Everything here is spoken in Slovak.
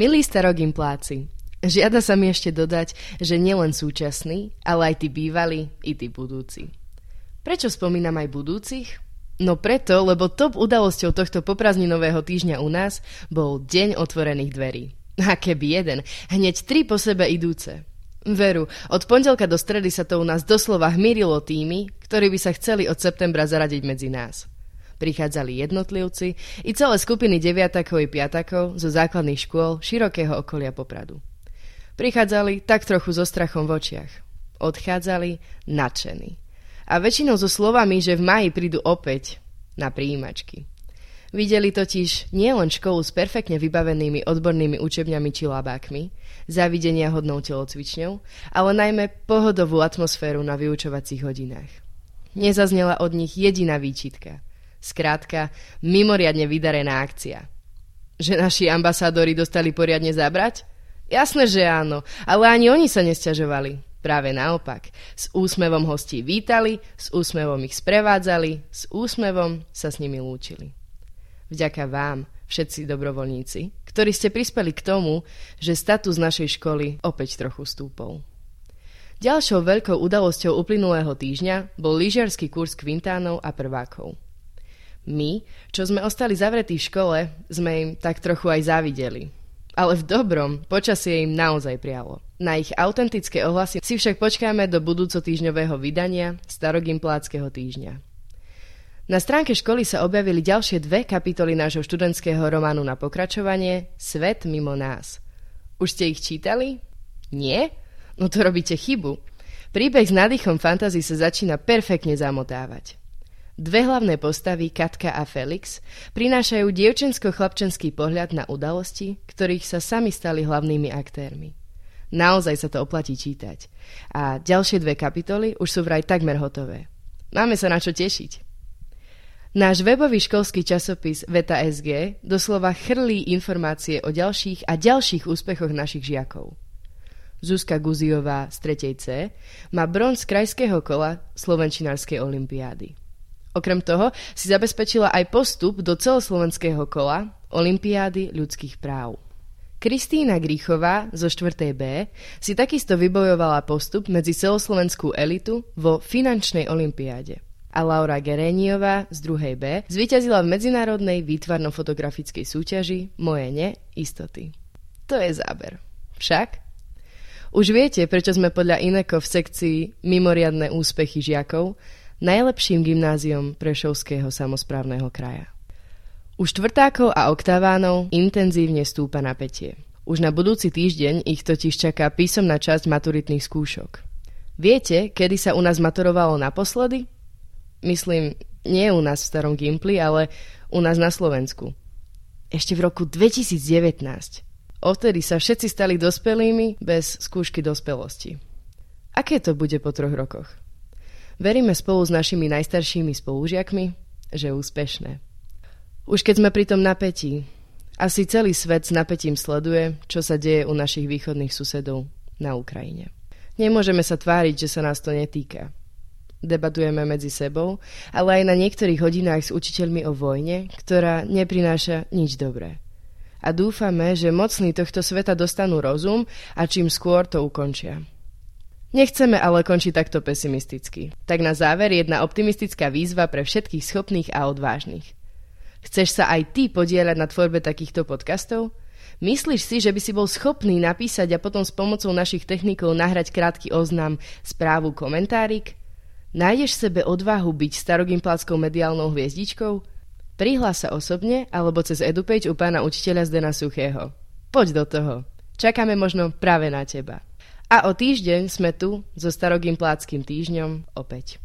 Milí starogimpláci, žiada sa mi ešte dodať, že nielen súčasní, ale aj tí bývali i tí budúci. Prečo spomínam aj budúcich? No preto, lebo top udalosťou tohto poprazninového týždňa u nás bol Deň otvorených dverí. A keby jeden, hneď tri po sebe idúce. Veru, od pondelka do stredy sa to u nás doslova hmírilo tými, ktorí by sa chceli od septembra zaradiť medzi nás. Prichádzali jednotlivci i celé skupiny deviatakov i piatakov zo základných škôl širokého okolia Popradu. Prichádzali tak trochu so strachom v očiach. Odchádzali nadšení. A väčšinou so slovami, že v maji prídu opäť na príjimačky. Videli totiž nielen školu s perfektne vybavenými odbornými učebňami či labákmi, závidenia hodnou telocvičňou, ale najmä pohodovú atmosféru na vyučovacích hodinách. Nezaznela od nich jediná výčitka – Skrátka, mimoriadne vydarená akcia. Že naši ambasádori dostali poriadne zabrať? Jasné, že áno, ale ani oni sa nesťažovali. Práve naopak. S úsmevom hostí vítali, s úsmevom ich sprevádzali, s úsmevom sa s nimi lúčili. Vďaka vám, všetci dobrovoľníci, ktorí ste prispeli k tomu, že status našej školy opäť trochu stúpol. Ďalšou veľkou udalosťou uplynulého týždňa bol lyžiarsky kurz kvintánov a prvákov. My, čo sme ostali zavretí v škole, sme im tak trochu aj závideli. Ale v dobrom počasie im naozaj prialo. Na ich autentické ohlasy si však počkáme do budúco týždňového vydania Starogimpláckého týždňa. Na stránke školy sa objavili ďalšie dve kapitoly nášho študentského románu na pokračovanie Svet mimo nás. Už ste ich čítali? Nie? No to robíte chybu. Príbeh s nádychom fantázii sa začína perfektne zamotávať. Dve hlavné postavy, Katka a Felix, prinášajú dievčensko-chlapčenský pohľad na udalosti, ktorých sa sami stali hlavnými aktérmi. Naozaj sa to oplatí čítať. A ďalšie dve kapitoly už sú vraj takmer hotové. Máme sa na čo tešiť. Náš webový školský časopis Veta SG doslova chrlí informácie o ďalších a ďalších úspechoch našich žiakov. Zuzka Guziová z 3. C má bronz krajského kola Slovenčinárskej olimpiády. Okrem toho si zabezpečila aj postup do celoslovenského kola Olympiády ľudských práv. Kristýna Gríchová zo 4. B si takisto vybojovala postup medzi celoslovenskú elitu vo finančnej olympiáde. A Laura Gereniová z 2. B zvíťazila v medzinárodnej výtvarno-fotografickej súťaži Moje ne istoty. To je záber. Však? Už viete, prečo sme podľa Ineko v sekcii Mimoriadne úspechy žiakov najlepším gymnáziom Prešovského samozprávneho kraja. U štvrtákov a oktavánov intenzívne stúpa napätie. Už na budúci týždeň ich totiž čaká písomná časť maturitných skúšok. Viete, kedy sa u nás maturovalo naposledy? Myslím, nie u nás v starom Gimpli, ale u nás na Slovensku. Ešte v roku 2019. Odtedy sa všetci stali dospelými bez skúšky dospelosti. Aké to bude po troch rokoch? Veríme spolu s našimi najstaršími spolužiakmi, že úspešné. Už keď sme pri tom napätí, asi celý svet s napätím sleduje, čo sa deje u našich východných susedov na Ukrajine. Nemôžeme sa tváriť, že sa nás to netýka. Debatujeme medzi sebou, ale aj na niektorých hodinách s učiteľmi o vojne, ktorá neprináša nič dobré. A dúfame, že mocní tohto sveta dostanú rozum a čím skôr to ukončia. Nechceme ale končiť takto pesimisticky. Tak na záver jedna optimistická výzva pre všetkých schopných a odvážnych. Chceš sa aj ty podieľať na tvorbe takýchto podcastov? Myslíš si, že by si bol schopný napísať a potom s pomocou našich technikov nahrať krátky oznam, správu, komentárik? Nájdeš sebe odvahu byť starogimpláckou mediálnou hviezdičkou? Prihlás sa osobne alebo cez EduPage u pána učiteľa Zdena Suchého. Poď do toho. Čakáme možno práve na teba. A o týždeň sme tu so starogimpláckým týždňom opäť.